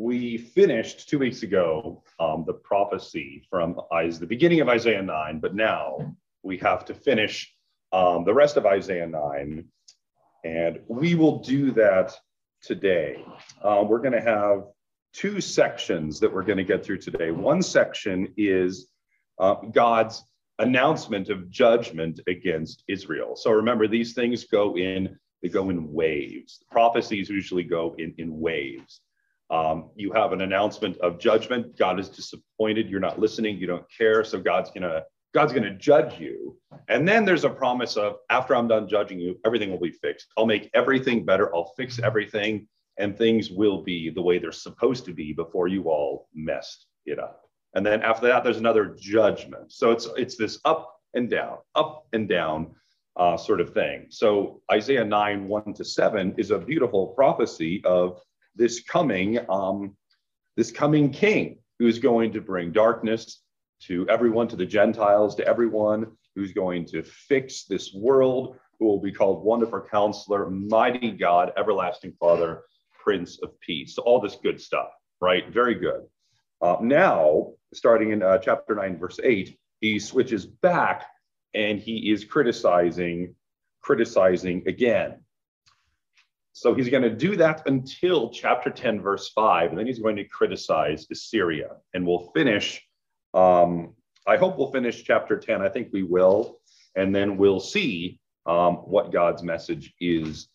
we finished two weeks ago um, the prophecy from the beginning of Isaiah 9, but now we have to finish um, the rest of Isaiah 9. And we will do that today. Uh, we're going to have two sections that we're going to get through today. One section is uh, God's announcement of judgment against Israel. So remember, these things go in they go in waves. Prophecies usually go in, in waves. Um, you have an announcement of judgment. God is disappointed. You're not listening. You don't care. So God's gonna God's gonna judge you. And then there's a promise of after I'm done judging you, everything will be fixed. I'll make everything better. I'll fix everything, and things will be the way they're supposed to be before you all messed it up. And then after that, there's another judgment. So it's it's this up and down, up and down uh, sort of thing. So Isaiah 9, 1 to 7 is a beautiful prophecy of this coming, um, this coming king who's going to bring darkness to everyone, to the Gentiles, to everyone, who's going to fix this world, who will be called Wonderful Counselor, Mighty God, Everlasting Father, Prince of Peace. So all this good stuff, right? Very good. Uh, now, starting in uh, chapter 9, verse 8, he switches back and he is criticizing, criticizing again. So he's going to do that until chapter 10, verse 5, and then he's going to criticize Assyria. And we'll finish, um, I hope we'll finish chapter 10. I think we will. And then we'll see um, what God's message is,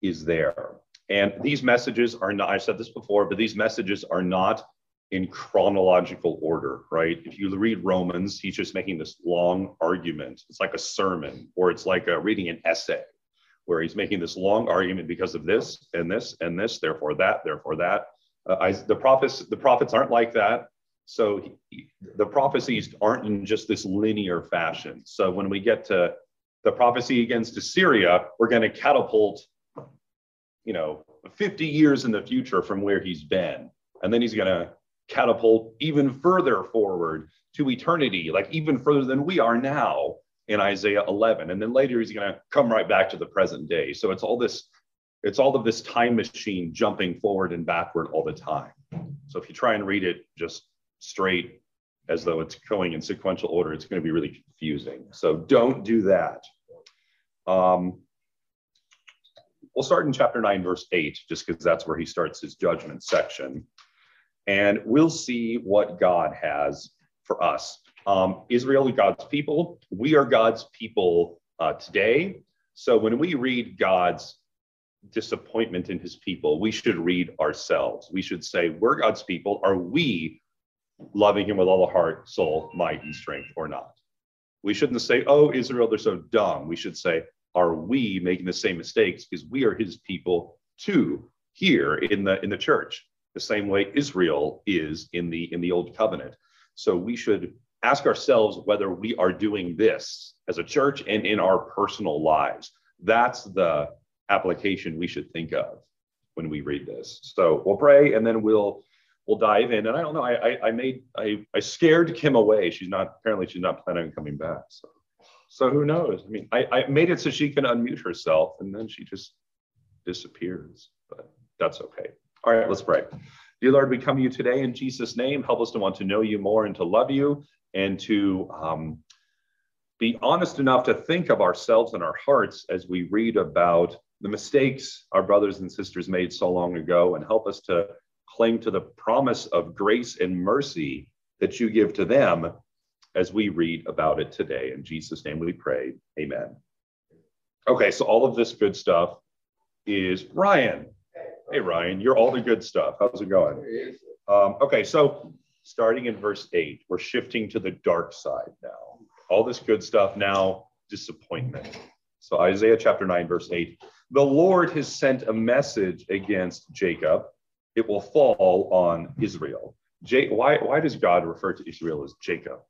is there. And these messages are not, I said this before, but these messages are not in chronological order, right? If you read Romans, he's just making this long argument. It's like a sermon, or it's like a, reading an essay, where he's making this long argument because of this and this and this, therefore that, therefore that. Uh, I, the prophets, the prophets aren't like that. So he, the prophecies aren't in just this linear fashion. So when we get to the prophecy against Assyria, we're going to catapult, you know, 50 years in the future from where he's been, and then he's going to catapult even further forward to eternity, like even further than we are now in Isaiah 11. And then later he's going to come right back to the present day. So it's all this, it's all of this time machine jumping forward and backward all the time. So if you try and read it just straight as though it's going in sequential order, it's going to be really confusing. So don't do that. Um, we'll start in chapter 9, verse 8, just because that's where he starts his judgment section and we'll see what God has for us. Um, Israel is God's people. We are God's people uh, today. So when we read God's disappointment in his people, we should read ourselves. We should say, We're God's people. Are we loving him with all the heart, soul, might, and strength or not? We shouldn't say, Oh, Israel, they're so dumb. We should say, Are we making the same mistakes? Because we are his people too here in the in the church the same way Israel is in the in the old covenant. So we should ask ourselves whether we are doing this as a church and in our personal lives. That's the application we should think of when we read this. So we'll pray and then we'll we'll dive in. And I don't know, I I, I made I I scared Kim away. She's not apparently she's not planning on coming back. So so who knows? I mean, I, I made it so she can unmute herself and then she just disappears. But that's okay. All right, let's pray. Dear Lord, we come to you today in Jesus' name. Help us to want to know you more and to love you and to um, be honest enough to think of ourselves and our hearts as we read about the mistakes our brothers and sisters made so long ago and help us to cling to the promise of grace and mercy that you give to them as we read about it today. In Jesus' name we pray. Amen. Okay, so all of this good stuff is Ryan. Hey, Ryan, you're all the good stuff. How's it going? Um, okay, so starting in verse 8, we're shifting to the dark side now. All this good stuff now, disappointment. So, Isaiah chapter 9, verse 8 The Lord has sent a message against Jacob, it will fall on Israel. J- why, why does God refer to Israel as Jacob?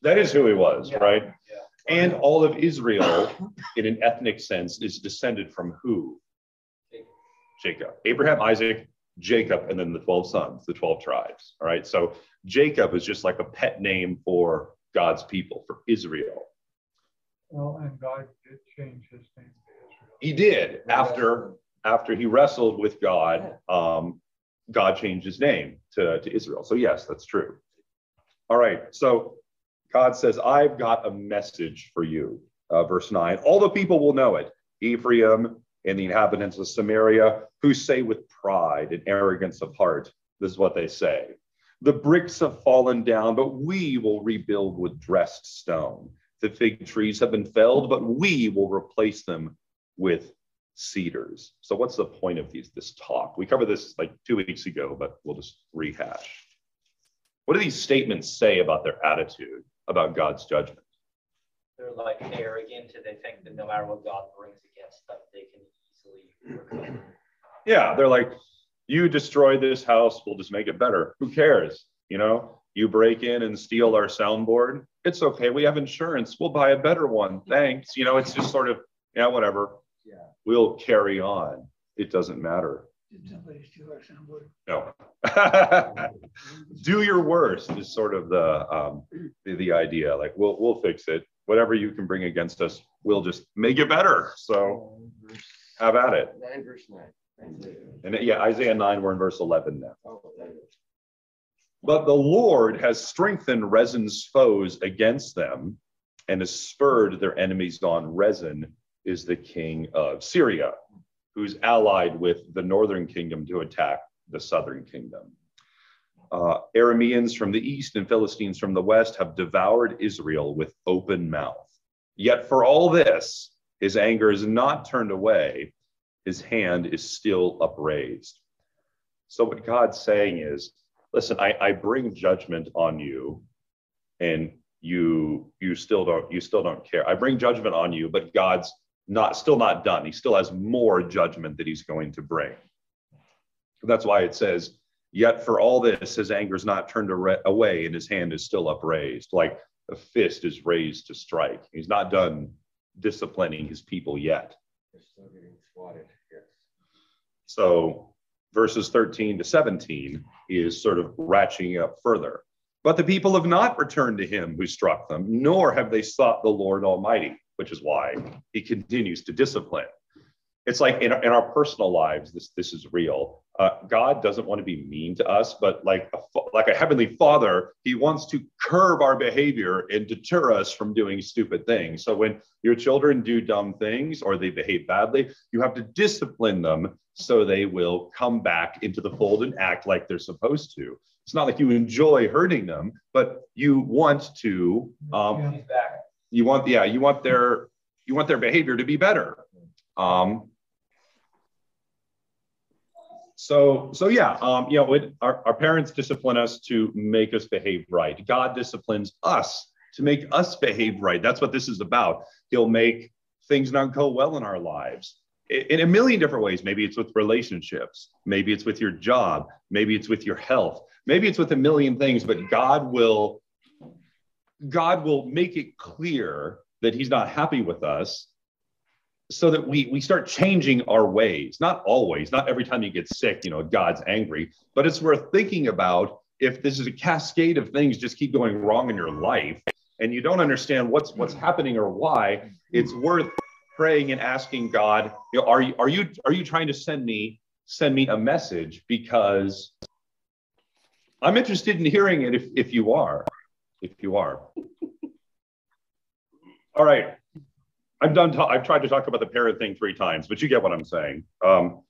That is who he was, yeah. right? Yeah. And all of Israel, in an ethnic sense, is descended from who? Jacob. Abraham, Isaac, Jacob, and then the 12 sons, the 12 tribes. All right. So Jacob is just like a pet name for God's people, for Israel. Well, and God did change his name to Israel. He did after after he wrestled with God, um, God changed his name to, to Israel. So, yes, that's true. All right. So, God says, I've got a message for you. Uh, verse 9 All the people will know it Ephraim and the inhabitants of Samaria, who say with pride and arrogance of heart, This is what they say. The bricks have fallen down, but we will rebuild with dressed stone. The fig trees have been felled, but we will replace them with cedars. So, what's the point of these, this talk? We covered this like two weeks ago, but we'll just rehash. What do these statements say about their attitude about God's judgment? They're like arrogant. They think that no matter what God brings against them, they can Yeah, they're like, you destroy this house, we'll just make it better. Who cares? You know, you break in and steal our soundboard. It's okay. We have insurance. We'll buy a better one. Thanks. You know, it's just sort of, yeah, whatever. Yeah. We'll carry on. It doesn't matter. Did somebody steal our soundboard? No. Do your worst is sort of the um, the, the idea. Like we'll we'll fix it. Whatever you can bring against us, we'll just make it better. So have about it. Nine verse nine. And yeah, Isaiah 9, we're in verse 11 now. Oh, But the Lord has strengthened Rezin's foes against them and has spurred their enemies on. Rezin is the king of Syria, who's allied with the northern kingdom to attack the southern kingdom. Uh, Arameans from the east and Philistines from the west have devoured Israel with open mouth. Yet for all this, his anger is not turned away, his hand is still upraised. So, what God's saying is, listen, I, I bring judgment on you, and you you still don't you still don't care. I bring judgment on you, but God's not still not done. He still has more judgment that he's going to bring. That's why it says, yet for all this, his anger is not turned away, and his hand is still upraised, like a fist is raised to strike. He's not done disciplining his people yet. They're still getting swatted, yes. So verses 13 to 17 is sort of ratcheting up further. But the people have not returned to him who struck them, nor have they sought the Lord Almighty, which is why he continues to discipline. It's like in, in our personal lives, this, this is real. Uh, God doesn't want to be mean to us, but like a, like a heavenly father, he wants to curb our behavior and deter us from doing stupid things. So when your children do dumb things or they behave badly, you have to discipline them so they will come back into the fold and act like they're supposed to. It's not like you enjoy hurting them, but you want to um, He's back. you want yeah you want their you want their behavior to be better um so so yeah um you know it, our, our parents discipline us to make us behave right. God disciplines us to make us behave right. That's what this is about. He'll make things not go well in our lives in a million different ways. Maybe it's with relationships. Maybe it's with your job. Maybe it's with your health. Maybe it's with a million things but god will God will make it clear that he's not happy with us so that we we start changing our ways not always not every time you get sick you know god's angry but it's worth thinking about if this is a cascade of things just keep going wrong in your life and you don't understand what's what's mm-hmm. happening or why mm-hmm. it's worth praying and asking god you know, are you are you are you trying to send me send me a message because i'm interested in hearing it if if you are if you are. All right. I'm done. Ta- I've tried to talk about the parent thing three times, but you get what I'm saying. Um,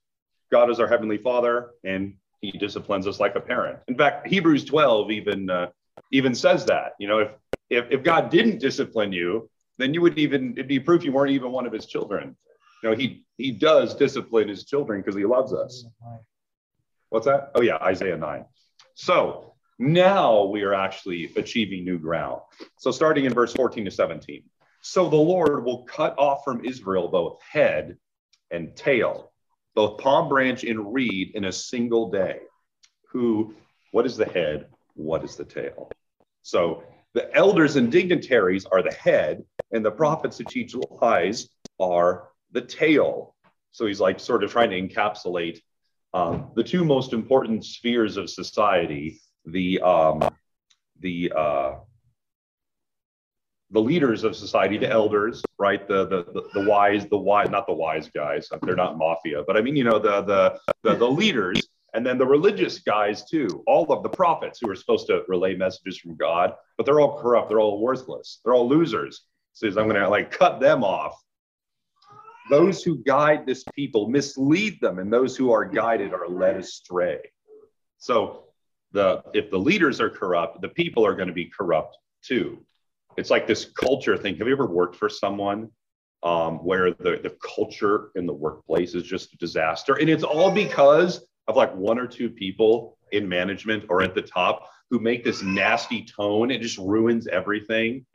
God is our heavenly Father, and He disciplines us like a parent. In fact, Hebrews 12 even uh, even says that. You know, if if if God didn't discipline you, then you would even it'd be proof you weren't even one of His children. You know, He He does discipline His children because He loves us. What's that? Oh yeah, Isaiah 9. So now we are actually achieving new ground. So starting in verse 14 to 17. So the Lord will cut off from Israel both head and tail, both palm branch and reed in a single day. Who, what is the head? What is the tail? So the elders and dignitaries are the head, and the prophets who teach lies are the tail. So he's like sort of trying to encapsulate um, the two most important spheres of society the um, the uh, the leaders of society, the elders, right? The, the the the wise, the wise, not the wise guys. Uh, they're not mafia, but I mean, you know, the the the, the leaders, and then the religious guys too. All of the prophets who are supposed to relay messages from God, but they're all corrupt. They're all worthless. They're all losers. Says I'm going to like cut them off. Those who guide this people mislead them, and those who are guided are led astray. So the if the leaders are corrupt, the people are going to be corrupt too it's like this culture thing. Have you ever worked for someone um, where the, the culture in the workplace is just a disaster? And it's all because of like one or two people in management or at the top who make this nasty tone. It just ruins everything.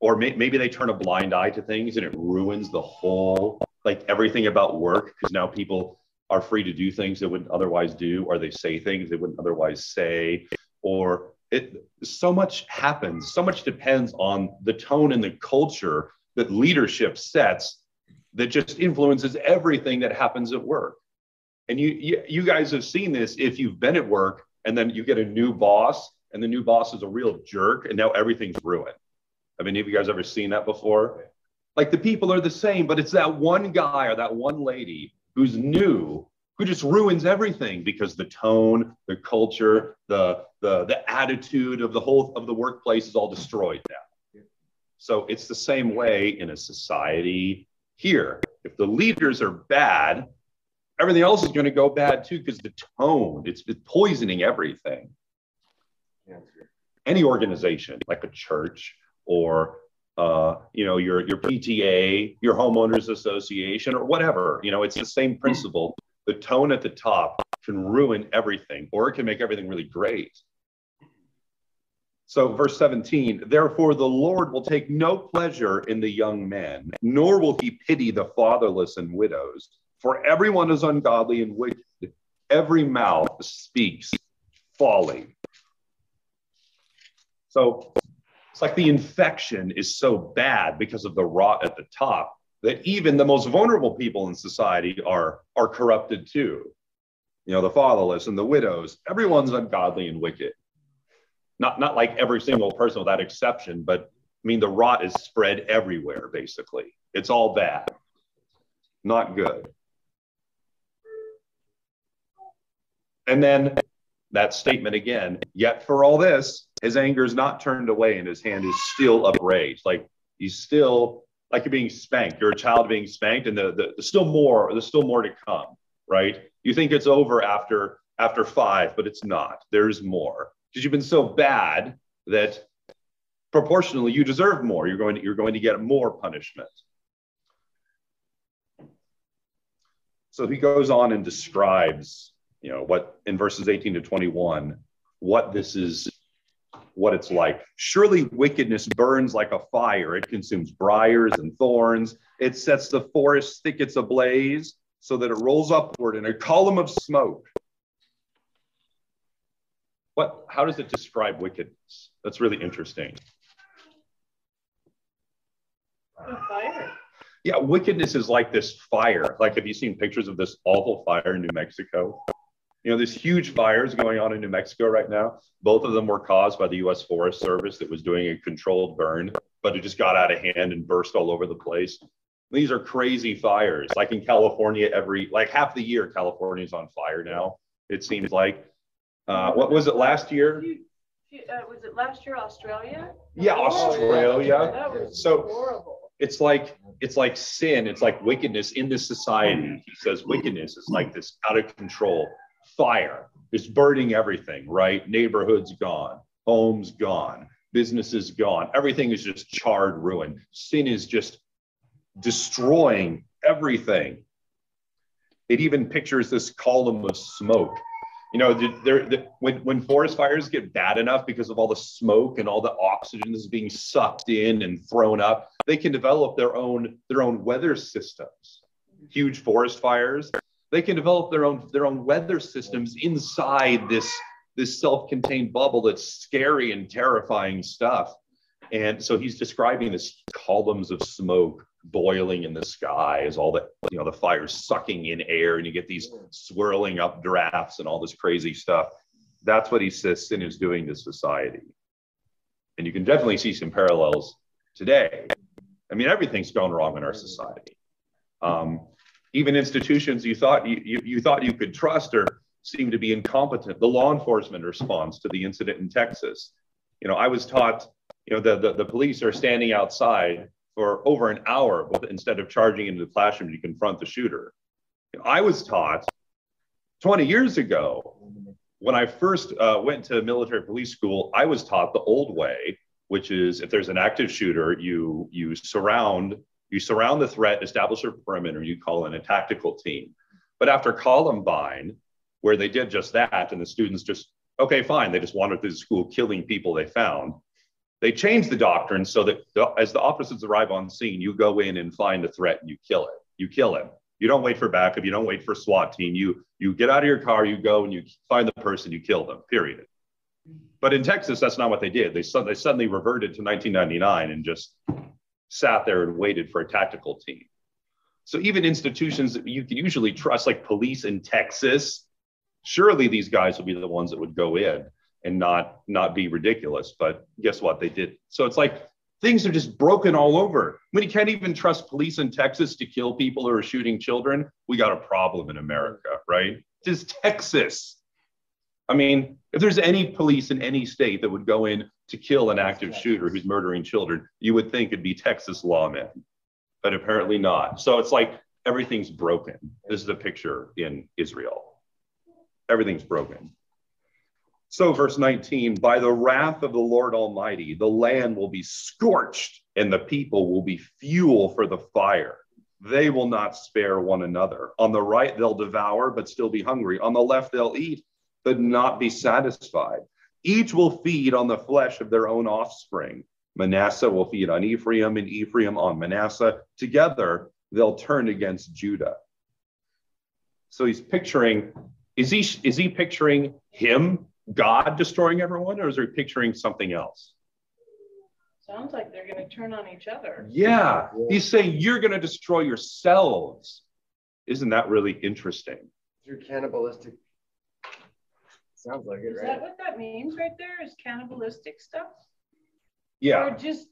Or may, maybe they turn a blind eye to things and it ruins the whole, like everything about work because now people are free to do things they wouldn't otherwise do, or they say things they wouldn't otherwise say, or it so much happens so much depends on the tone and the culture that leadership sets that just influences everything that happens at work. And you, you you guys have seen this if you've been at work and then you get a new boss and the new boss is a real jerk and now everything's ruined. I mean have you guys ever seen that before? Like the people are the same but it's that one guy or that one lady who's new who just ruins everything because the tone, the culture, the the the attitude of the whole of the workplace is all destroyed now. So it's the same way in a society here. If the leaders are bad, everything else is going to go bad too because the tone it's, it's poisoning everything. Any organization like a church or uh, you know your your PTA, your homeowners association, or whatever. You know, it's the same principle the tone at the top can ruin everything or it can make everything really great. So, verse 17, therefore the Lord will take no pleasure in the young men, nor will he pity the fatherless and widows, for everyone is ungodly and wicked. Every mouth speaks folly. So, it's like the infection is so bad because of the rot at the top that even the most vulnerable people in society are, are corrupted too. You know, the fatherless and the widows, everyone's ungodly and wicked. Not, not like every single person without exception, but I mean, the rot is spread everywhere, basically. It's all bad, not good. And then that statement again, yet for all this, his anger is not turned away and his hand is still upraised. Like he's still like you're being spanked. You're a child being spanked, and the, the, there's still more. There's still more to come, right? You think it's over after after five, but it's not. There's more because you've been so bad that proportionally you deserve more. You're going to, you're going to get more punishment. So he goes on and describes, you know, what in verses 18 to 21, what this is what it's like. Surely wickedness burns like a fire. It consumes briars and thorns. It sets the forest thickets ablaze so that it rolls upward in a column of smoke. What, how does it describe wickedness? That's really interesting. fire. Yeah, wickedness is like this fire. Like, have you seen pictures of this awful fire in New Mexico? You know, there's huge fires going on in New Mexico right now. Both of them were caused by the U.S. Forest Service that was doing a controlled burn, but it just got out of hand and burst all over the place. These are crazy fires. Like in California, every like half the year, California's on fire now. It seems like. Uh, what was it last year? Uh, was it last year, Australia? Yeah, Australia. That was So- horrible. It's like it's like sin. It's like wickedness in this society. He says wickedness is like this out of control fire. It's burning everything, right? Neighborhoods gone, homes gone, businesses gone. Everything is just charred ruin. Sin is just destroying everything. It even pictures this column of smoke. You know, when, when forest fires get bad enough because of all the smoke and all the oxygen that's being sucked in and thrown up, they can develop their own their own weather systems. Huge forest fires, they can develop their own their own weather systems inside this this self-contained bubble that's scary and terrifying stuff and so he's describing this columns of smoke boiling in the sky as all the you know the fire sucking in air and you get these swirling up drafts and all this crazy stuff that's what he says sin is doing to society and you can definitely see some parallels today. I mean, everything's gone wrong in our society. Um, even institutions you thought you, you, you thought you could trust or seem to be incompetent. The law enforcement response to the incident in Texas. You know, I was taught, you know, the, the, the police are standing outside for over an hour instead of charging into the classroom to confront the shooter. I was taught 20 years ago when I first uh, went to military police school, I was taught the old way, which is if there's an active shooter, you you surround you surround the threat, establish a perimeter, you call in a tactical team. But after Columbine, where they did just that, and the students just okay, fine, they just wandered through the school killing people they found. They changed the doctrine so that the, as the officers arrive on scene, you go in and find the threat and you kill it. You kill him. You don't wait for backup. You don't wait for SWAT team. You you get out of your car. You go and you find the person. You kill them. Period. But in Texas, that's not what they did. They, they suddenly reverted to 1999 and just sat there and waited for a tactical team. So even institutions that you can usually trust, like police in Texas, surely these guys would be the ones that would go in and not not be ridiculous. But guess what? They did. So it's like things are just broken all over. When you can't even trust police in Texas to kill people who are shooting children, we got a problem in America, right? This Texas. I mean, if there's any police in any state that would go in to kill an active shooter who's murdering children, you would think it'd be Texas lawmen, but apparently not. So it's like everything's broken. This is the picture in Israel. Everything's broken. So, verse 19, by the wrath of the Lord Almighty, the land will be scorched and the people will be fuel for the fire. They will not spare one another. On the right, they'll devour, but still be hungry. On the left, they'll eat, but not be satisfied. Each will feed on the flesh of their own offspring. Manasseh will feed on Ephraim, and Ephraim on Manasseh. Together, they'll turn against Judah. So he's picturing, is he, is he picturing him God destroying everyone, or is he picturing something else? Sounds like they're going to turn on each other. Yeah, he's saying you're going to destroy yourselves. Isn't that really interesting? Through cannibalistic. Sounds like it, Is right? that what that means right there? Is cannibalistic stuff? Yeah, Or just,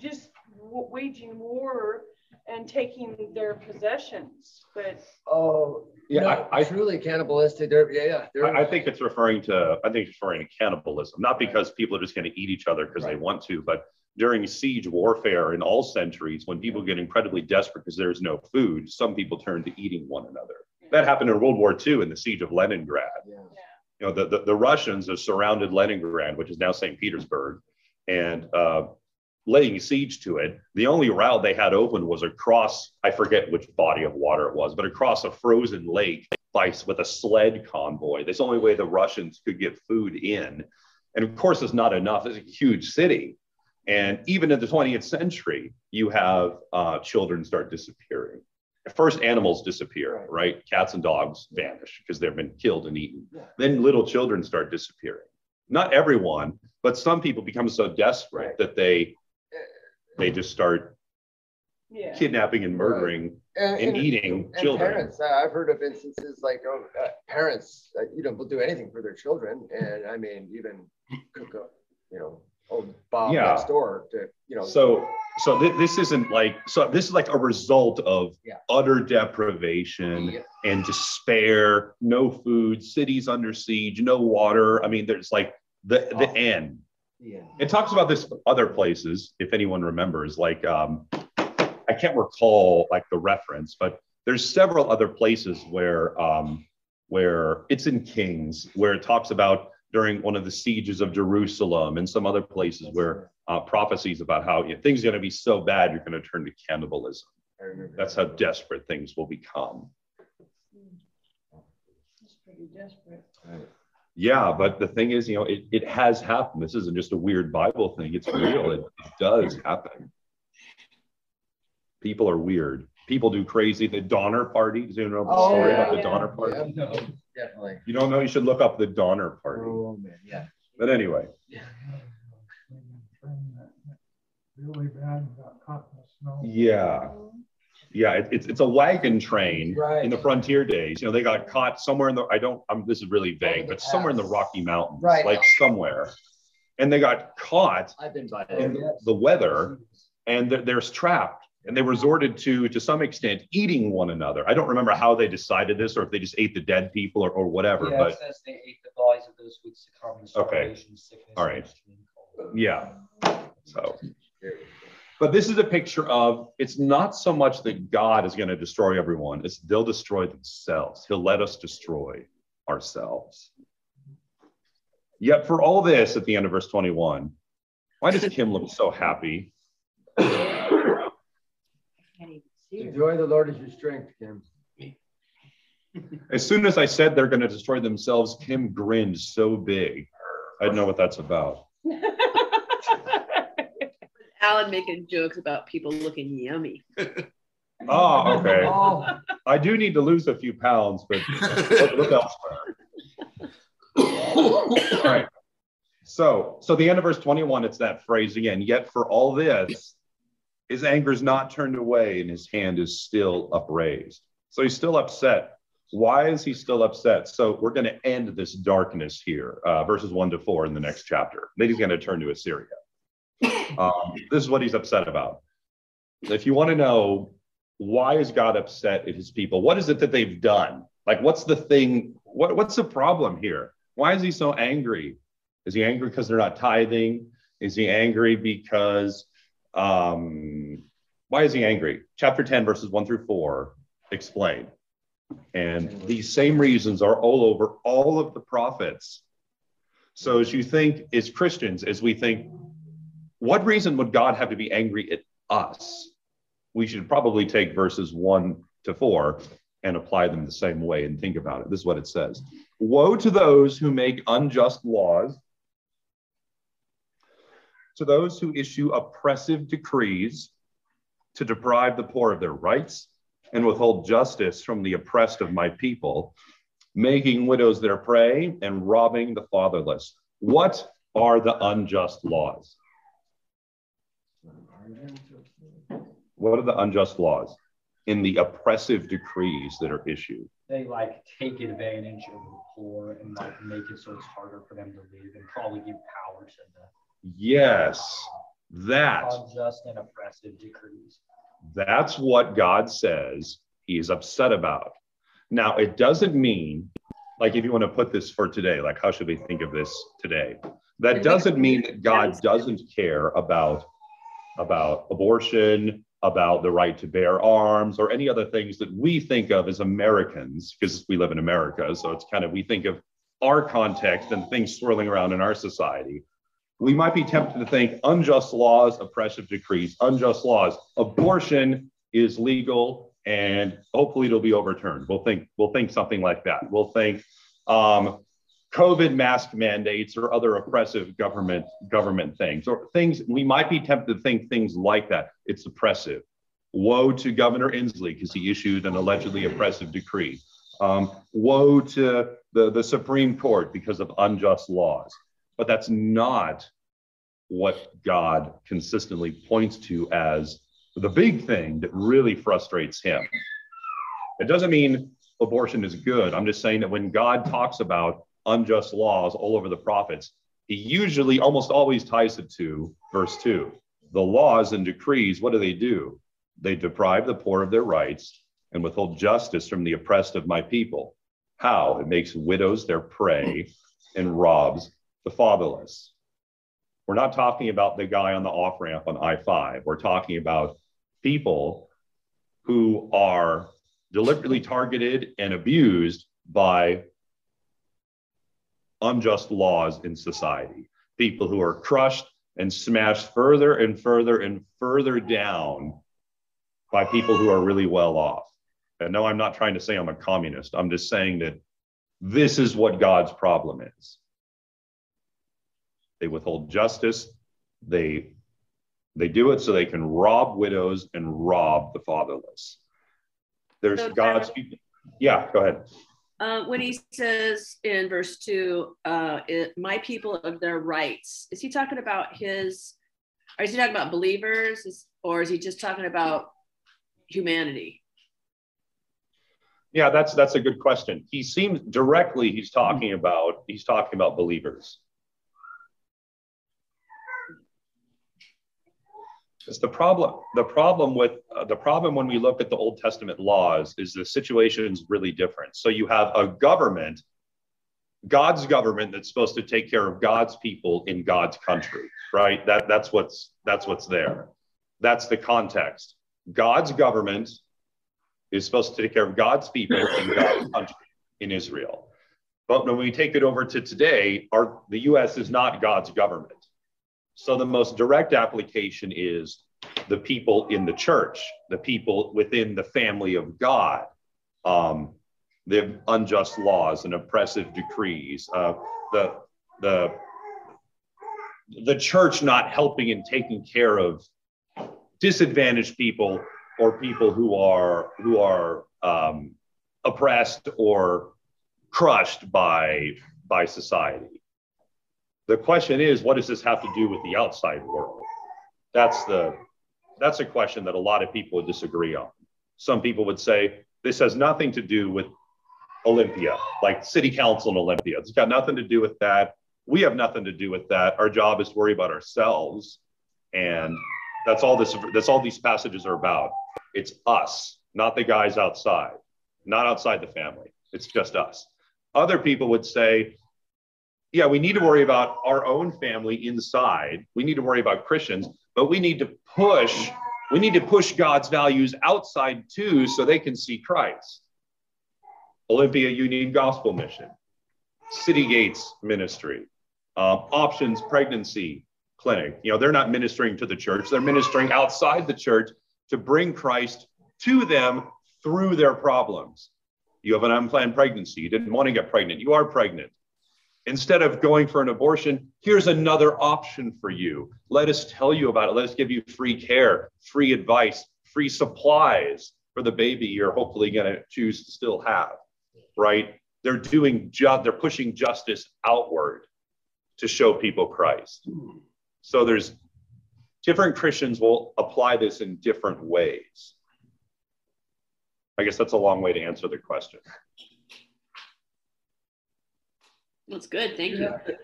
just w- waging war and taking their possessions, but Oh, Yeah, no, I- I- truly cannibalistic. They're, yeah, yeah. They're, I, I think it's referring to I think it's referring to cannibalism, not because people are just going to eat each other because they want to, but during siege warfare in all centuries, when people get incredibly desperate because there's no food, some people turn to eating one another. That happened in World War II in the siege of Leningrad. yeah. You know, the, the, the Russians have surrounded Leningrad, which is now St. Petersburg, and uh, laying siege to it. The only route they had open was across, I forget which body of water it was, but across a frozen lake by, with a sled convoy. That's the only way the Russians could get food in. And of course, it's not enough. It's a huge city. And even in the 20th century, you have uh, children start disappearing. First, animals disappear, Right. right? Cats and dogs vanish because they've been killed and eaten. Yeah. Then little children start disappearing. Not everyone, but some people become so desperate Right. that they they just start yeah. kidnapping and murdering and, eating and children. Parents, uh, I've heard of instances like oh, uh, parents, uh, you know, will do anything for their children, and I mean, even cook up, you know, old Bob Yeah. next door to, you know. So so thi- this isn't like so this is like a result of Yeah. utter deprivation Yeah. and despair, no food, cities under siege, no water. I mean, there's like the the Awful. end. Yeah. It talks about this other places, if anyone remembers, like um, I can't recall like the reference, but there's several other places where um, where it's in Kings, where it talks about during one of the sieges of Jerusalem and some other places where uh, prophecies about how you know, things are going to be so bad you're going to turn to cannibalism. That's how desperate things will become. It's pretty desperate. Yeah, but the thing is, you know, it, it has happened. This isn't just a weird Bible thing. It's real. It, it does happen. People are weird. People do crazy. The Donner Party. Does anyone know the Oh, story yeah, about the yeah. Donner Party? Yeah, definitely. You don't know? You should look up the Donner Party. Oh man, yeah. But anyway, Really bad, got caught in the snow. yeah, yeah. It, it's it's a wagon train Right. in the frontier days. You know, they got caught somewhere in the. I don't. I'm, this is really vague, but somewhere in the. Rocky Mountains, Right. like somewhere, and they got caught I've been by in there. the weather and they're, they're trapped and they resorted to to some extent eating one another. I don't remember how they decided this or if they just ate the dead people or, or whatever Yeah, but it says they ate the bodies of those succumbed to Okay. sickness, All right. yeah. So but this is a picture of it's not so much that god is going to destroy everyone it's they'll destroy themselves. He'll let us destroy ourselves. Yet for all this at the end of verse 21 why does kim look so happy The joy of the Lord is your strength, Kim. as soon as i said they're going to destroy themselves kim grinned so big i don't know what that's about Alan making jokes about people looking yummy. oh okay Oh, i do need to lose a few pounds but look, look elsewhere All right. So, so the end of verse 21, it's that phrase again. Yet for all this, his anger is not turned away and his hand is still upraised. So he's still upset. Why is he still upset? So we're going to end this darkness here, uh, verses one to four in the next chapter. Then he's going to turn to Assyria. Um, this is what he's upset about. If you want to know why is God upset at his people, what is it that they've done? Like, what's the thing? What, what's the problem here? Why is he so angry? Is he angry because they're not tithing? Is he angry because, um, why is he angry? Chapter 10, verses 1 through 4 explain. And these same reasons are all over all of the prophets. So, as you think, as Christians, as we think, what reason would God have to be angry at us? We should probably take verses 1 to 4 and apply them the same way and think about it. This is what it says Woe to those who make unjust laws, to those who issue oppressive decrees to deprive the poor of their rights and withhold justice from the oppressed of my people, making widows their prey and robbing the fatherless. What are the unjust laws? What are the unjust laws in the oppressive decrees that are issued? They like take advantage of the poor and like make it so it's harder for them to live and probably give power to the Yes, that. unjust and oppressive decrees. That's what God says he is upset about. Now, it doesn't mean, like, if you want to put this for today, like, how should we think of this today? That doesn't mean that God doesn't care about, about abortion, about the right to bear arms, or any other things that we think of as Americans, because we live in America. So it's kind of, we think of our context and things swirling around in our society we might be tempted to think unjust laws, oppressive decrees, unjust laws, abortion is legal and hopefully it'll be overturned. We'll think we'll think something like that. We'll think um, COVID mask mandates or other oppressive government government things or things we might be tempted to think things like that. It's oppressive. Woe to Governor Inslee because he issued an allegedly oppressive decree. Um, woe to the, the Supreme Court because of unjust laws but that's not what God consistently points to as the big thing that really frustrates him. It doesn't mean abortion is good. I'm just saying that when God talks about unjust laws all over the prophets, he usually almost always ties it to verse 2. The laws and decrees, what do they do? They deprive the poor of their rights and withhold justice from the oppressed of my people. How? It makes widows their prey and robs the fatherless. We're not talking about the guy on the off ramp on I 5. We're talking about people who are deliberately targeted and abused by unjust laws in society. People who are crushed and smashed further and further and further down by people who are really well off. And no, I'm not trying to say I'm a communist. I'm just saying that this is what God's problem is. They withhold justice. They they do it so they can rob widows and rob the fatherless. There's So, God's people. Yeah, go ahead. Uh, when he says in verse two, uh, it, my people of their rights, is he talking about his, or is he talking about believers, is, or is he just talking about humanity? Yeah, that's that's a good question. He seems directly he's talking about he's talking about believers. It's the problem. The problem with uh, the problem when we look at the Old Testament laws is the situation is really different. So you have a government, God's government that's supposed to take care of God's people in God's country, right? That that's what's that's what's there. That's the context. God's government is supposed to take care of God's people in God's country in Israel. But when we take it over to today, our the U.S. is not God's government. So the most direct application is the people in the church, the people within the family of God, um, the unjust laws and oppressive decrees, uh, the the the church not helping and taking care of disadvantaged people or people who are who are um, oppressed or crushed by by society. The question is, what does this have to do with the outside world? That's the that's a question that a lot of people would disagree on. Some people would say this has nothing to do with Olympia, like city council in Olympia. It's got nothing to do with that. We have nothing to do with that. Our job is to worry about ourselves. And that's all this that's all these passages are about. It's us, not the guys outside, not outside the family. It's just us. Other people would say yeah, we need to worry about our own family inside. We need to worry about Christians, but we need to push, we need to push God's values outside too so they can see Christ. Olympia Union Gospel Mission, City Gates Ministry, um, Options Pregnancy Clinic. You know, they're not ministering to the church, they're ministering outside the church to bring Christ to them through their problems. You have an unplanned pregnancy, you didn't want to get pregnant, you are pregnant Instead of going for an abortion, here's another option for you. Let us tell you about it. Let us give you free care, free advice, free supplies for the baby you're hopefully going to choose to still have, right? They're doing ju- they're pushing justice outward to show people Christ. So there's different Christians will apply this in different ways. I guess that's a long way to answer the question. That's good. Thank you. you the-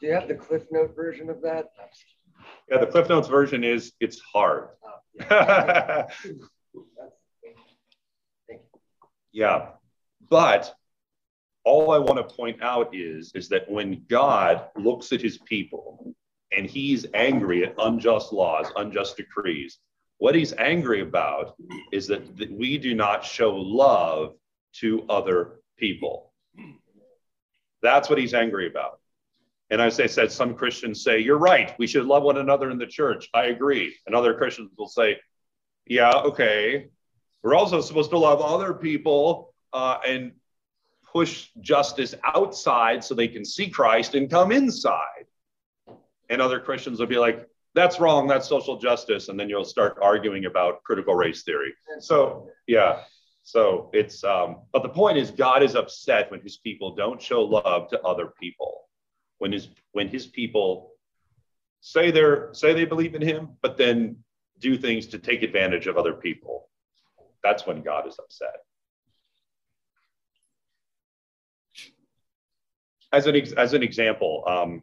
do you have the Cliff Note version of that? Yeah, the Cliff Notes version is it's hard. Oh, yeah. yeah. But all I want to point out is, is that when God looks at his people and he's angry at unjust laws, unjust decrees, what he's angry about is that, that we do not show love to other people. That's what he's angry about. And as I said, some Christians say, You're right. We should love one another in the church. I agree. And other Christians will say, Yeah, okay. We're also supposed to love other people uh, and push justice outside so they can see Christ and come inside. And other Christians will be like, That's wrong. That's social justice. And then you'll start arguing about critical race theory. So, yeah. So it's, um, but the point is, God is upset when his people don't show love to other people. When his when his people say they're say they believe in him, but then do things to take advantage of other people. That's when God is upset. As an as an example, um,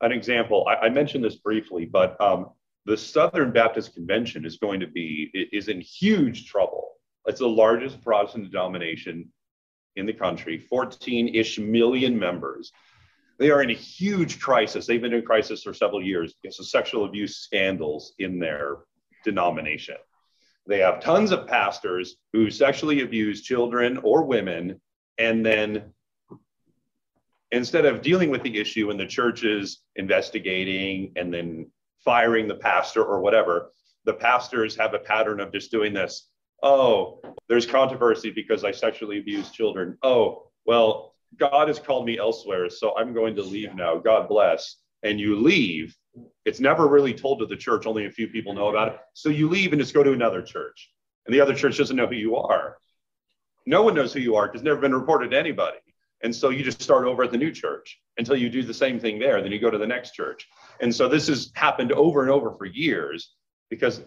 an example. I, I mentioned this briefly, but um, the Southern Baptist Convention is going to be is in huge trouble. It's the largest Protestant denomination in the country, 14-ish million members. They are in a huge crisis. They've been in crisis for several years because of sexual abuse scandals in their denomination. They have tons of pastors who sexually abuse children or women, and then instead of dealing with the issue and the churches investigating and then firing the pastor or whatever, the pastors have a pattern of just doing this. Oh, there's controversy because I sexually abused children. Oh, well, God has called me elsewhere, so I'm going to leave now. God bless. And you leave. It's never really told to the church, only a few people know about it. So you leave and just go to another church. And the other church doesn't know who you are. No one knows who you are because it's never been reported to anybody. And so you just start over at the new church until you do the same thing there. Then you go to the next church. And so this has happened over and over for years because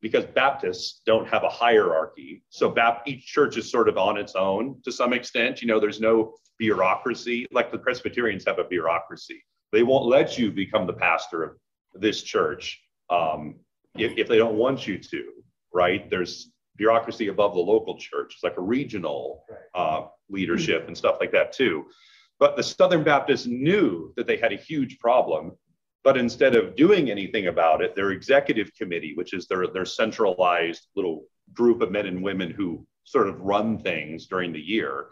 because Baptists don't have a hierarchy. So each church is sort of on its own to some extent. You know, there's no bureaucracy like the Presbyterians have a bureaucracy. They won't let you become the pastor of this church um, if, if they don't want you to, right? There's bureaucracy above the local church. It's like a regional uh, leadership and stuff like that too. But the Southern Baptists knew that they had a huge problem. But instead of doing anything about it, their executive committee, which is their, their centralized little group of men and women who sort of run things during the year,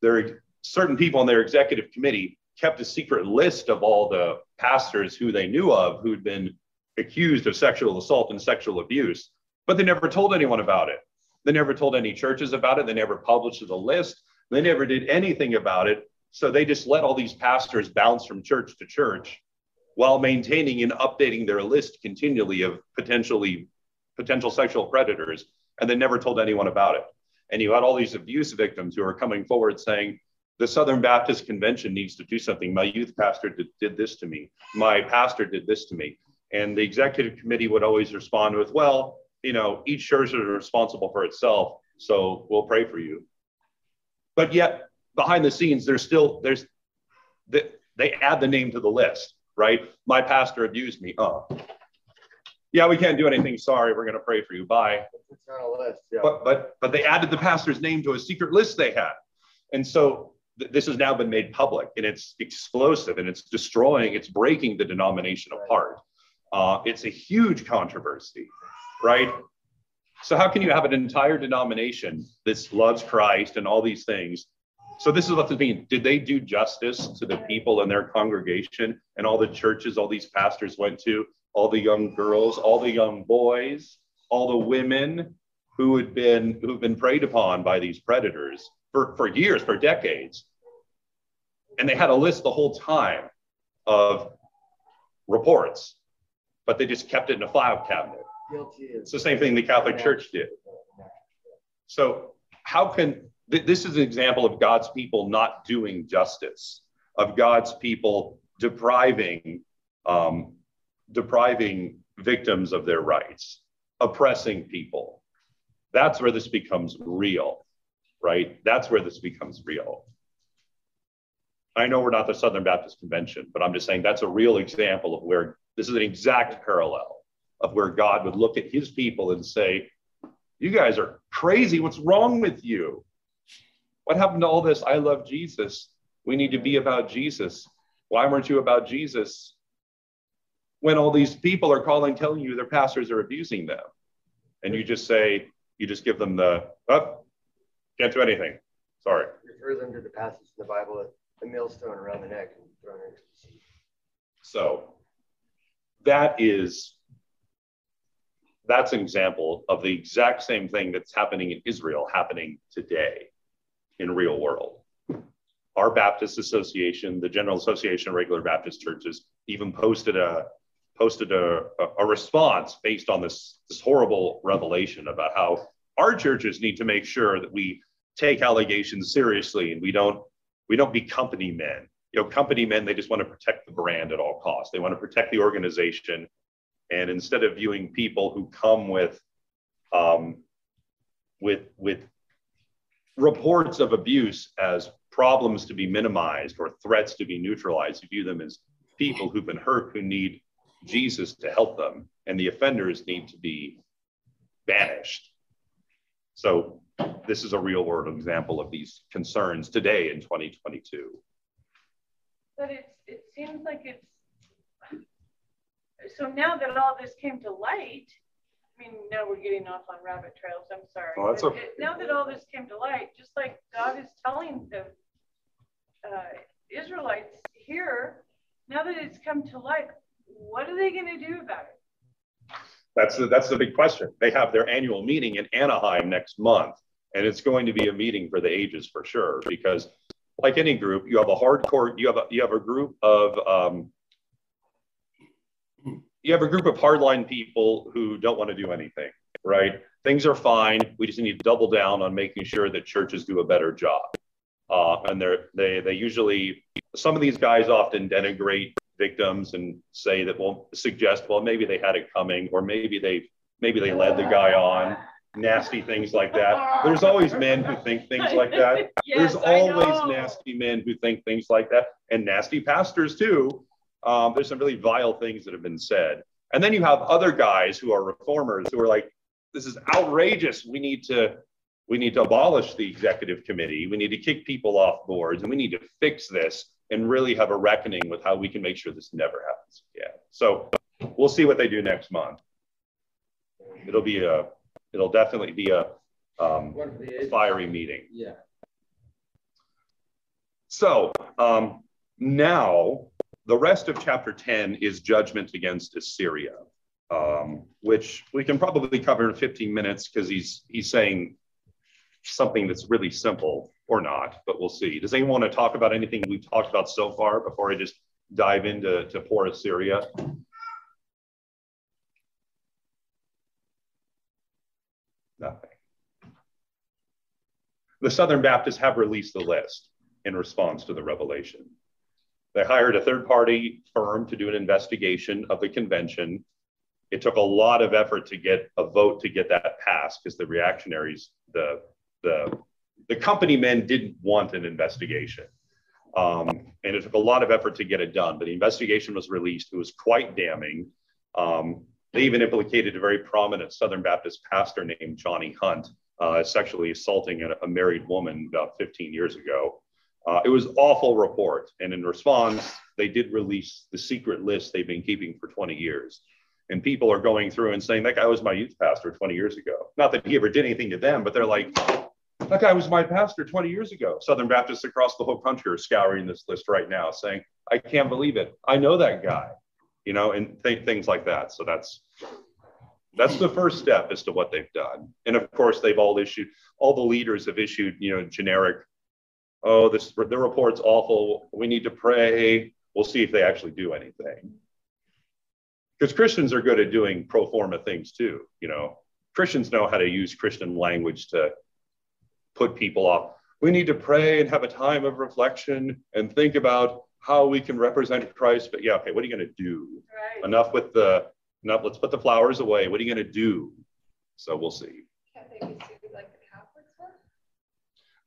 there certain people on their executive committee kept a secret list of all the pastors who they knew of who'd been accused of sexual assault and sexual abuse, but they never told anyone about it. They never told any churches about it. They never published the list. They never did anything about it. So they just let all these pastors bounce from church to church while maintaining and updating their list continually of potentially potential sexual predators. And they never told anyone about it. And you had all these abuse victims who are coming forward saying, the Southern Baptist Convention needs to do something. My youth pastor did, did this to me. My pastor did this to me. And the executive committee would always respond with, well, you know, each church is responsible for itself. So we'll pray for you. But yet, behind the scenes, there's still, there's, they, they add the name to the list, right? My pastor abused me. Oh, yeah, we can't do anything. Sorry, we're going to pray for you. Bye. It's on a list, yeah. But, but, but they added the pastor's name to a secret list they had. And so th- this has now been made public and it's explosive and it's destroying, it's breaking the denomination apart. Uh, it's a huge controversy, right? So how can you have an entire denomination that loves Christ and all these things? So this is what this means. Did they do justice to the people in their congregation and all the churches all these pastors went to, all the young girls, all the young boys, all the women who had been who've been preyed upon by these predators for, for years, for decades? And they had a list the whole time of reports but they just kept it in a file cabinet. It's the same thing the Catholic Church did. So, how can th- this is an example of God's people not doing justice, of God's people depriving um, depriving victims of their rights, oppressing people. That's where this becomes real, right? That's where this becomes real. I know we're not the Southern Baptist Convention, but I'm just saying that's a real example of where this is an exact parallel of where God would look at his people and say, You guys are crazy. What's wrong with you? What happened to all this? I love Jesus. We need to be about Jesus. Why weren't you about Jesus? When all these people are calling, telling you their pastors are abusing them. And you just say, you just give them the, oh, can't do anything. Sorry. Refer them to the passage in the Bible, the millstone around the neck and thrown into the sea. So that is that's an example of the exact same thing that's happening in Israel happening today in real world. Our Baptist Association, the General Association of Regular Baptist Churches, even posted a posted a, a, response based on this, this horrible revelation about how our churches need to make sure that we take allegations seriously and we don't we don't be company men you know, company men, they just want to protect the brand at all costs. They want to protect the organization. And instead of viewing people who come with, um, with, with reports of abuse as problems to be minimized or threats to be neutralized, you view them as people who've been hurt who need Jesus to help them. And the offenders need to be banished. So this is a real world example of these concerns today in 2022. But it's, it seems like it's, so now that all this came to light, I mean, now we're getting off on rabbit trails, I'm sorry. Oh, that's okay. Now that all this came to light, just like God is telling the uh, Israelites here, now that it's come to light, what are they gonna do about it? That's the, that's the big question. They have their annual meeting in Anaheim next month, and it's going to be a meeting for the ages for sure. Because, like any group, you have a hardcore, you have a you have a group of um, you have a group of hardline people who don't want to do anything. Right? Things are fine. We just need to double down on making sure that churches do a better job. Uh, and they're they they usually some of these guys often denigrate victims and say that well suggest well maybe they had it coming or maybe they maybe they led the guy on nasty things like that there's always men who think things like that Yes, there's always nasty men who think things like that and nasty pastors too um, there's some really vile things that have been said And then you have other guys who are reformers who are like, this is outrageous. We need to we need to abolish the executive committee. We need to kick people off boards and we need to fix this and really have a reckoning with how we can make sure this never happens again. So we'll see what they do next month. It'll be a, it'll definitely be a um, fiery meeting. Yeah. So um, now the rest of chapter 10 is judgment against Assyria, um, which we can probably cover in 15 minutes because he's he's saying something that's really simple or not, but we'll see. Does anyone want to talk about anything we've talked about so far before I just dive into to poor Assyria? Nothing. The Southern Baptists have released the list in response to the revelation. They hired a third party firm to do an investigation of the convention. It took a lot of effort to get a vote to get that passed because the reactionaries, the, the, the company men didn't want an investigation. Um, and it took a lot of effort to get it done, but the investigation was released. It was quite damning. Um, they even implicated a very prominent Southern Baptist pastor named Johnny Hunt, uh, sexually assaulting a, a, married woman about 15 years ago. Uh, it was awful report, and in response, they did release the secret list they've been keeping for 20 years. And people are going through and saying that guy was my youth pastor 20 years ago. Not that he ever did anything to them, but they're like, that guy was my pastor 20 years ago. Southern Baptists across the whole country are scouring this list right now, saying, I can't believe it. I know that guy, you know, and th- things like that. So that's that's the first step as to what they've done. And of course, they've all issued, all the leaders have issued, you know, generic, oh, this the report's awful. We need to pray. We'll see if they actually do anything. Because Christians are good at doing pro forma things too. You know, Christians know how to use Christian language to put people off. We need to pray and have a time of reflection and think about how we can represent Christ. But yeah, okay, what are you going to do? Right. Enough with the enough. Let's put the flowers away. What are you going to do? So we'll see. Can't they be sued like the Catholics were?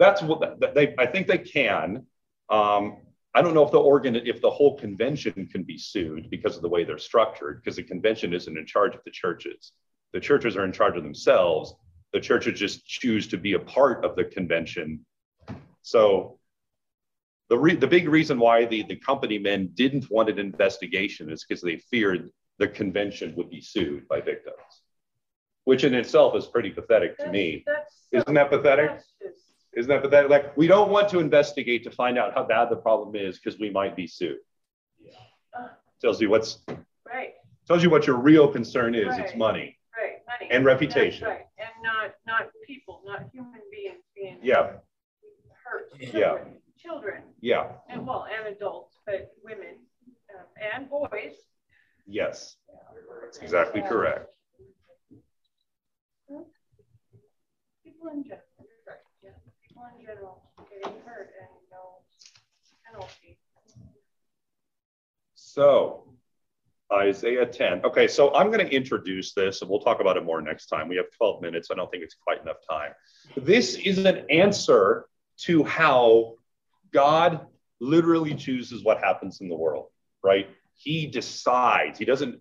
That's what they. I think they can. Um, I don't know if the organ, if the whole convention can be sued because of the way they're structured, because the convention isn't in charge of the churches. The churches are in charge of themselves. The churches just choose to be a part of the convention. So the, re- the big reason why the, the company men didn't want an investigation is because they feared the convention would be sued by victims, which in itself is pretty pathetic to That's- me. that's Isn't so- that pathetic? just- Isn't that pathetic? Like, we don't want to investigate to find out how bad the problem is because we might be sued. uh, Tells you what's Right, tells you what your real concern is. Right. It's money. right, money. And reputation. That's Right, and not, not people, not human beings being. Yeah. Hurt. Yeah. Children- Children, Yeah. and well, and adults, but women, um, and boys. Yes. That's exactly correct. People in general, right, yeah, people in general getting hurt and no penalty. So Isaiah 10. Okay, so I'm going to introduce this and we'll talk about it more next time. We have 12 minutes. I don't think it's quite enough time. This is an answer to how God literally chooses what happens in the world, right? He decides. He doesn't,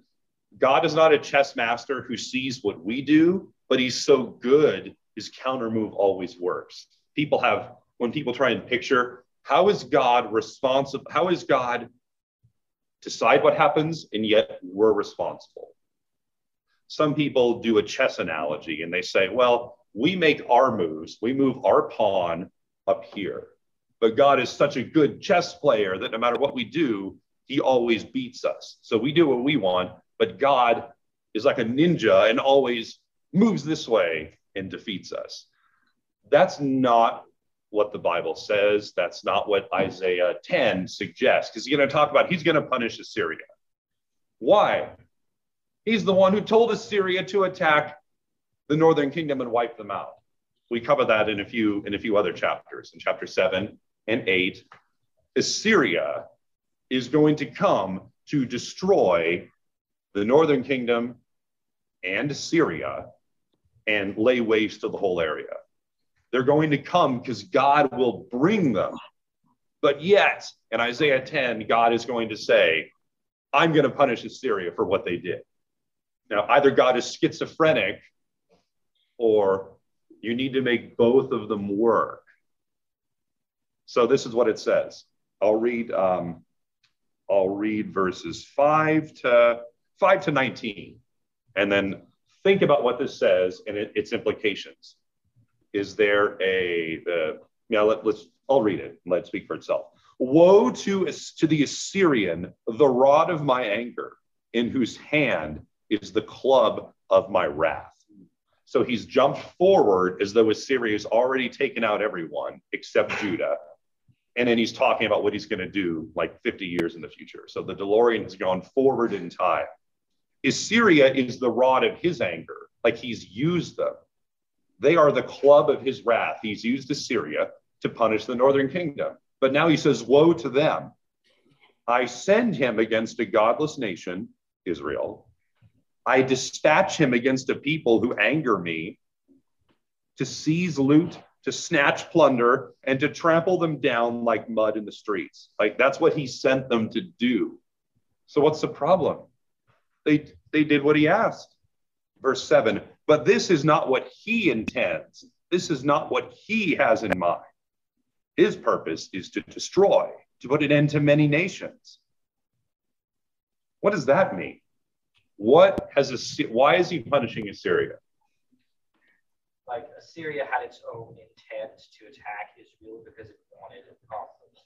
God is not a chess master who sees what we do, but he's so good, his counter move always works. People have, when people try and picture, how is God responsible? How is God decide what happens, and yet we're responsible. Some people do a chess analogy and they say, well, we make our moves, we move our pawn up here. But God is such a good chess player that no matter what we do, he always beats us. So we do what we want, but God is like a ninja and always moves this way and defeats us. That's not what the Bible says. That's not what Isaiah 10 suggests, because he's going to talk about he's going to punish Assyria. Why? He's the one who told Assyria to attack the northern kingdom and wipe them out. We cover that in a few in a few other chapters. In chapter 7 and 8, Assyria is going to come to destroy the northern kingdom and Syria and lay waste to the whole area. They're going to come because God will bring them. But yet, in Isaiah 10, God is going to say, I'm going to punish Assyria for what they did. Now, either God is schizophrenic or you need to make both of them work. So this is what it says. I'll read um, I'll read verses 5 to 5 to 19 and then think about what this says and it, its implications. Is there a the yeah, let, let's I'll read it let it speak for itself. Woe to, to the Assyrian, the rod of my anger, in whose hand is the club of my wrath. So he's jumped forward as though Assyria has already taken out everyone except Judah. And then he's talking about what he's going to do like 50 years in the future. So the DeLorean has gone forward in time. Assyria is the rod of his anger, like he's used them. They are the club of his wrath. He's used Assyria to punish the northern kingdom. But now he says, Woe to them. I send him against a godless nation, Israel. I dispatch him against a people who anger me to seize loot, to snatch plunder, and to trample them down like mud in the streets. Like that's what he sent them to do. So what's the problem? They, they did what he asked. Verse 7 But this is not what he intends. This is not what he has in mind. His purpose is to destroy, to put an end to many nations. What does that mean? What has a, why is he punishing Assyria? Like Assyria had its own intent to attack Israel because it wanted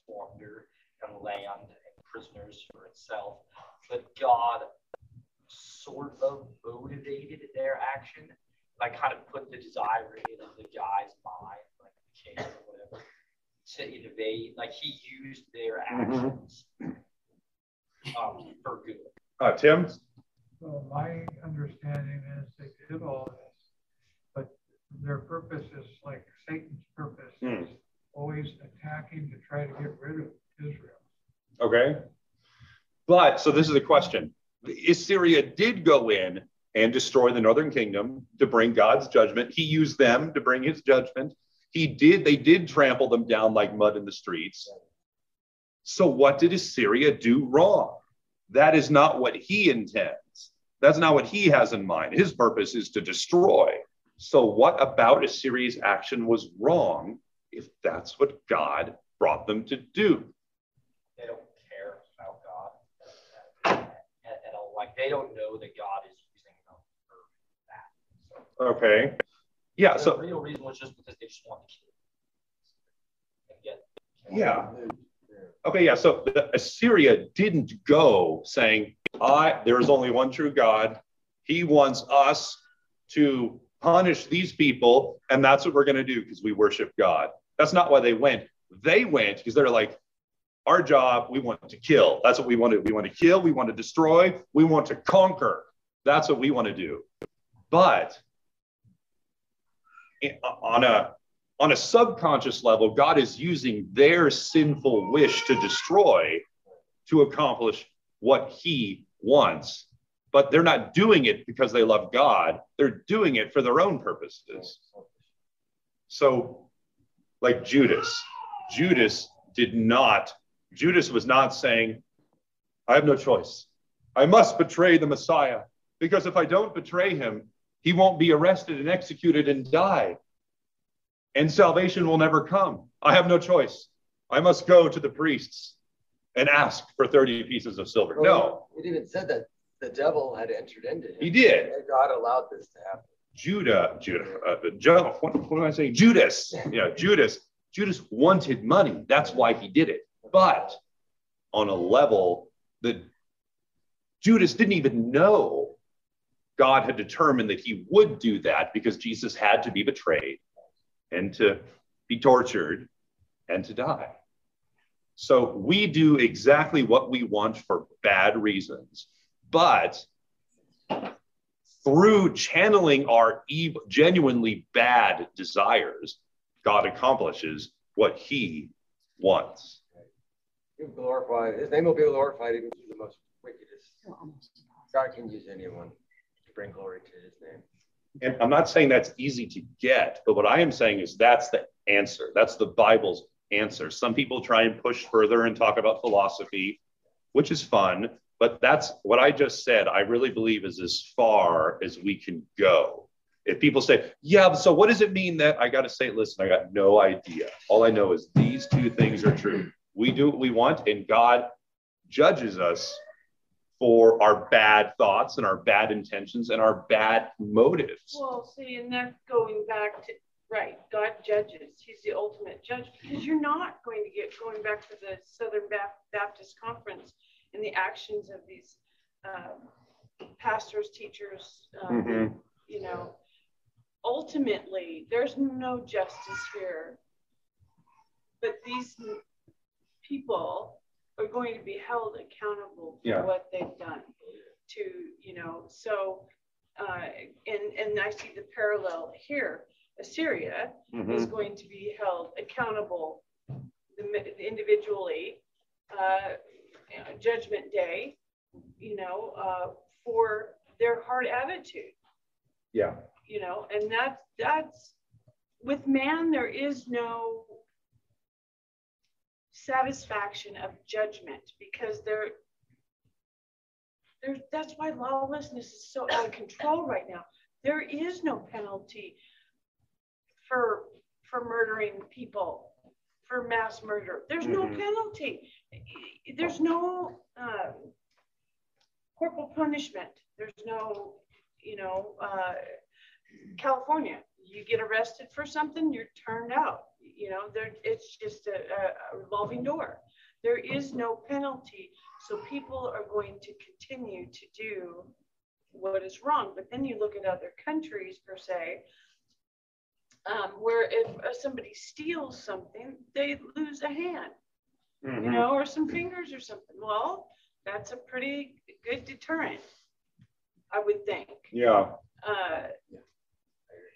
plunder and land and prisoners for itself. But God sort of motivated their action, like kind of put the desire in the guy's mind, like the king or whatever to innovate. Like he used their Mm-hmm. actions um, for good. Uh, Tim? So my understanding is they did all this, but their purpose is like Satan's purpose Hmm. is always attacking to try to get rid of Israel. Okay. But so this is the question Assyria did go in and destroy the northern kingdom to bring God's judgment. He used them to bring his judgment. He did, they did trample them down like mud in the streets. So what did Assyria do wrong? That is not what he intends. That's not what he has in mind. His purpose is to destroy. So what about Assyria's action was wrong if that's what God brought them to do? They don't care about God at, at all. Like they don't know that God is using them for that. So Okay. Yeah. the So the real reason was just because they just want to kill. Yeah. Okay. Yeah. So the, Assyria didn't go saying, "I there is only one true God. He wants us to punish these people, and that's what we're going to do because we worship God." That's not why they went. They went because they're like, "Our job, we want to kill. That's what we want to. We want to kill. We want to destroy. We want to conquer. That's what we want to do." But on a on a subconscious level, God is using their sinful wish to destroy to accomplish what he wants. But they're not doing it because they love God, they're doing it for their own purposes. So, like Judas, Judas did not, Judas was not saying, I have no choice. I must betray the Messiah because if I don't betray him, he won't be arrested and executed and die and salvation will never come. I have no choice. I must go to the priests and ask for 30 pieces of silver. No, It even said that the devil had entered into him. he did. God allowed this to happen. Judah, Judah, uh, Joe, what, what am I saying? Judas. Yeah, Judas. Judas wanted money. That's why he did it. But on a level that Judas didn't even know God had determined that he would do that because Jesus had to be betrayed and to be tortured and to die. So we do exactly what we want for bad reasons. But through channeling our evil, genuinely bad desires, God accomplishes what he wants. He'll glorify, his name will be glorified even through the most wickedest. God can use anyone to bring glory to his name. And I'm not saying that's easy to get, but what I am saying is that's the answer. That's the Bible's answer. Some people try and push further and talk about philosophy, which is fun, but But that's what I just said, I really believe is as far as we can go. If people say, yeah, so what does it mean that I got to say, listen, I got no idea. All I know is these two things are true. We do what we want, and God judges us for our bad thoughts and our bad intentions and our bad motives. Well, see, and that's going back to, right, God judges. He's the ultimate judge because you're not going to get going back to the Southern Baptist Conference and the actions of these um, pastors, teachers, um, Mhm. you know. Ultimately, there's no justice here. But these people are going to be held accountable for Yeah. what they've done to, you know, so, uh, and, and I see the parallel here. Assyria is Mhm. going to be held accountable individually, uh, judgment day, you know, uh, for their hard attitude Yeah. you know, and that's that's with man there is no satisfaction of judgment because there there that's why lawlessness is so out of control right now. There is no penalty for for murdering people for mass murder. There's no Mhm. penalty. There's no um, corporal punishment. There's no, you know, uh, California, you get arrested for something, you're turned out. You know, there it's just a, a, revolving door. There is no penalty, so people are going to continue to do what is wrong. But then you look at other countries per se, um, where if uh, somebody steals something, they lose a hand, you Mhm. know, or some fingers or something. Well, that's a pretty good deterrent, I would think Yeah. uh,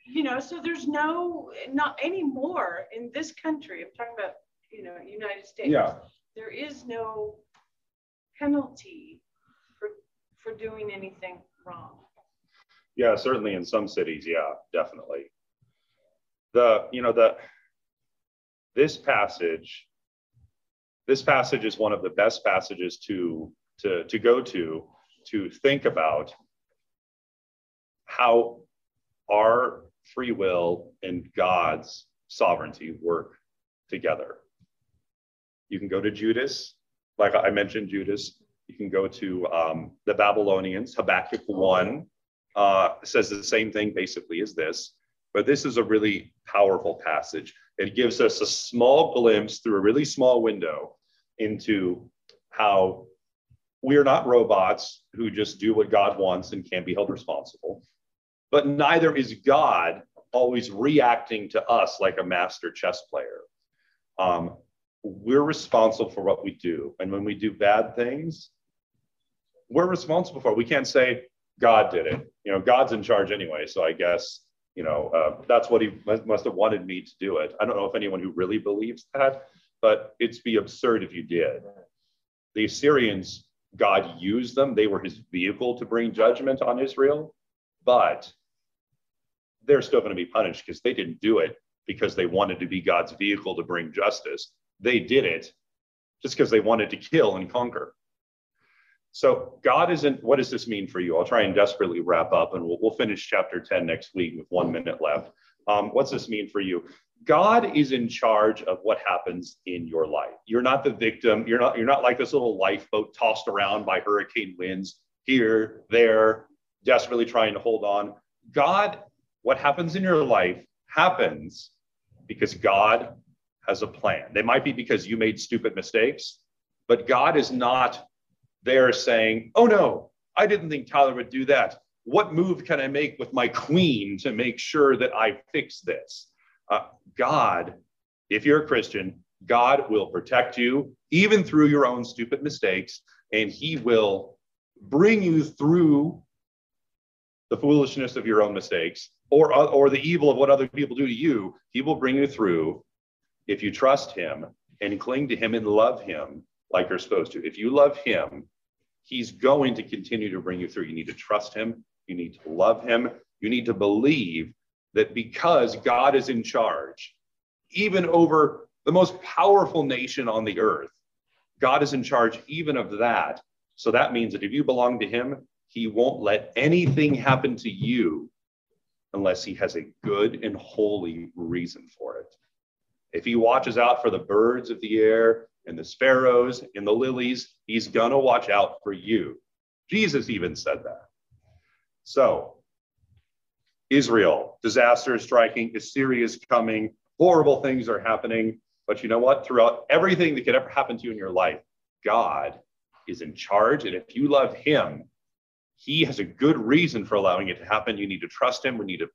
you know, so there's no, not anymore in this country, I'm talking about, you know, United States. Yeah. There is no penalty for, for doing anything wrong. Yeah, certainly in some cities, yeah, definitely. The, you know, the this passage, this passage is one of the best passages to to to go to to think about how our free will and God's sovereignty work together. You can go to Judas, like I mentioned, Judas. You can go to um, the Babylonians, Habakkuk 1, uh, says the same thing basically as this, but this is a really powerful passage. It gives us a small glimpse through a really small window into how we are not robots who just do what God wants and can't be held responsible, but neither is God always reacting to us like a master chess player. Um, we're responsible for what we do. And when we do bad things, we're responsible for it. We can't say, God did it. You know, God's in charge anyway. So I guess, you know, uh, that's what he must, have wanted me to do it. I don't know if anyone who really believes that, but it'd be absurd if you did. The Assyrians, God used them. They were his vehicle to bring judgment on Israel, but they're still going to be punished because they didn't do it because they wanted to be God's vehicle to bring justice. They did it just because they wanted to kill and conquer. So God isn't, what does this mean for you? I'll try and desperately wrap up and we'll, we'll finish chapter 10 next week with one minute left. Um, what's this mean for you? God is in charge of what happens in your life. You're not the victim. You're not, you're not like this little lifeboat tossed around by hurricane winds here, there, desperately trying to hold on. God, what happens in your life happens because God has a plan. They might be because you made stupid mistakes, but God is not there saying, oh no, I didn't think Tyler would do that. What move can I make with my queen to make sure that I fix this? Uh, God, if you're a Christian, God will protect you even through your own stupid mistakes, and He will bring you through the foolishness of your own mistakes or, or the evil of what other people do to you. He will bring you through if you trust Him and cling to Him and love Him like you're supposed to. If you love Him, He's going to continue to bring you through. You need to trust Him. You need to love Him. You need to believe that because God is in charge, even over the most powerful nation on the earth, God is in charge even of that. So that means that if you belong to him, he won't let anything happen to you unless he has a good and holy reason for it. If he watches out for the birds of the air and the sparrows and the lilies, he's going to watch out for you. Jesus even said that. So, Israel, disaster is striking, Assyria is coming, horrible things are happening. But you know what? Throughout everything that could ever happen to you in your life, God is in charge. And if you love him, he has a good reason for allowing it to happen. You need to trust him. We need to,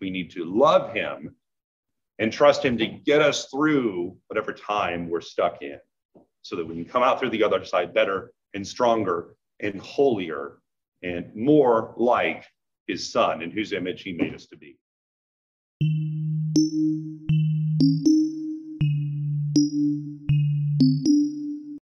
we need to love him and trust him to get us through whatever time we're stuck in so that we can come out through the other side better and stronger and holier and more like his son in whose image he made us to be.